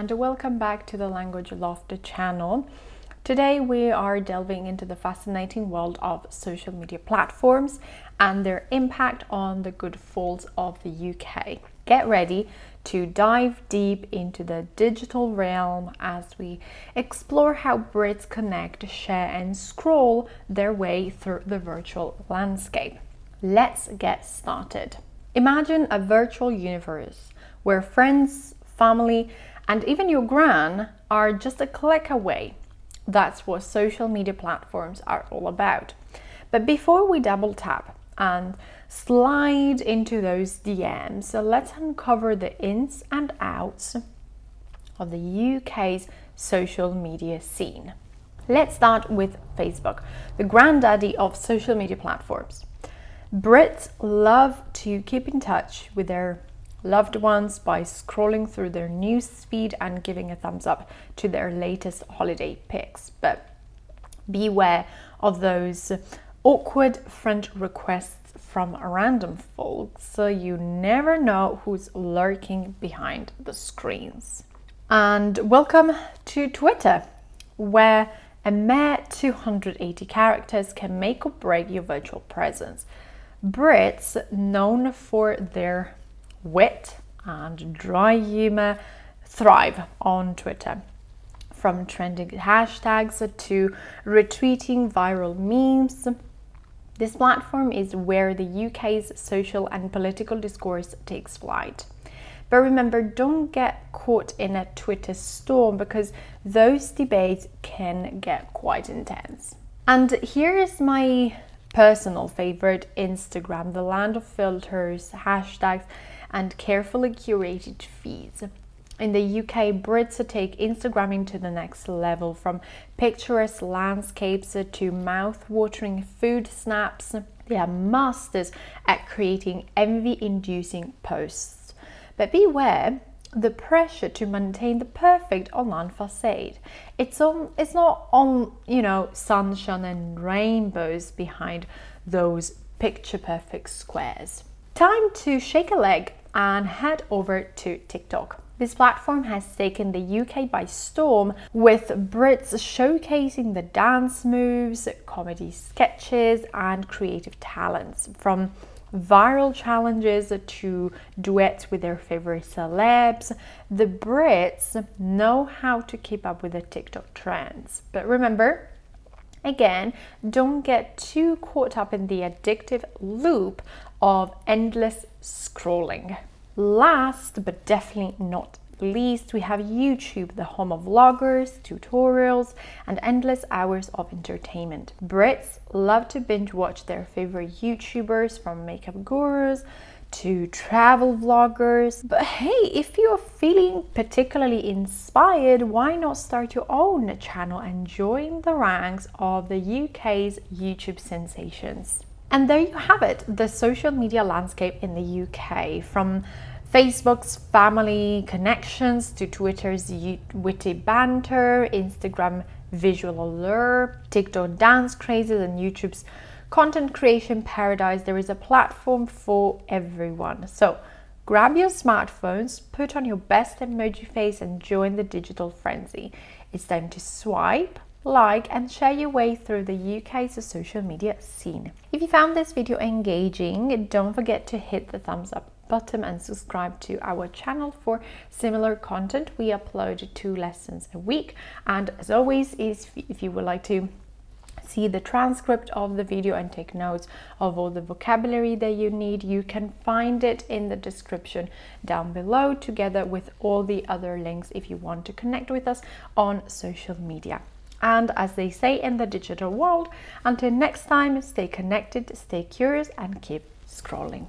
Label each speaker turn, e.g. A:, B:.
A: and welcome back to the Language Loft channel. Today we are delving into the fascinating world of social media platforms and their impact on the good falls of the UK. Get ready to dive deep into the digital realm as we explore how Brits connect, share, and scroll their way through the virtual landscape. Let's get started. Imagine a virtual universe where friends, family, and even your gran are just a click away. That's what social media platforms are all about. But before we double tap and slide into those DMs, so let's uncover the ins and outs of the UK's social media scene. Let's start with Facebook, the granddaddy of social media platforms. Brits love to keep in touch with their loved ones by scrolling through their news feed and giving a thumbs up to their latest holiday pics. But beware of those awkward friend requests from random folks, so you never know who's lurking behind the screens. And welcome to Twitter, where a mere 280 characters can make or break your virtual presence. Brits, known for their wit and dry humor thrive on Twitter. From trending hashtags to retweeting viral memes, this platform is where the UK's social and political discourse takes flight. But remember, don't get caught in a Twitter storm because those debates can get quite intense. And here is my personal favorite Instagram, the land of filters, hashtags, and carefully curated feeds. In the UK, Brits take Instagramming to the next level from picturesque landscapes to mouth watering food snaps. They are masters at creating envy inducing posts. But beware the pressure to maintain the perfect online facade. It's on it's not on, you know, sunshine and rainbows behind those picture perfect squares. Time to shake a leg and head over to TikTok. This platform has taken the UK by storm, with Brits showcasing the dance moves, comedy sketches, and creative talents from viral challenges to duets with their favorite celebs. The Brits know how to keep up with the TikTok trends. But remember, again, don't get too caught up in the addictive loop of endless scrolling. Last but definitely not least, we have YouTube, the home of vloggers, tutorials, and endless hours of entertainment. Brits love to binge watch their favorite YouTubers from makeup gurus to travel vloggers. But hey, if you're feeling particularly inspired, why not start your own channel and join the ranks of the UK's YouTube sensations? And there you have it the social media landscape in the UK from Facebook's family connections to Twitter's witty banter, Instagram visual allure, TikTok dance crazes, and YouTube's content creation paradise. There is a platform for everyone. So grab your smartphones, put on your best emoji face, and join the digital frenzy. It's time to swipe like and share your way through the UK's social media scene. If you found this video engaging, don't forget to hit the thumbs up button and subscribe to our channel for similar content. We upload two lessons a week and as always if you would like to see the transcript of the video and take notes of all the vocabulary that you need, you can find it in the description down below together with all the other links if you want to connect with us on social media. And as they say in the digital world, until next time, stay connected, stay curious, and keep scrolling.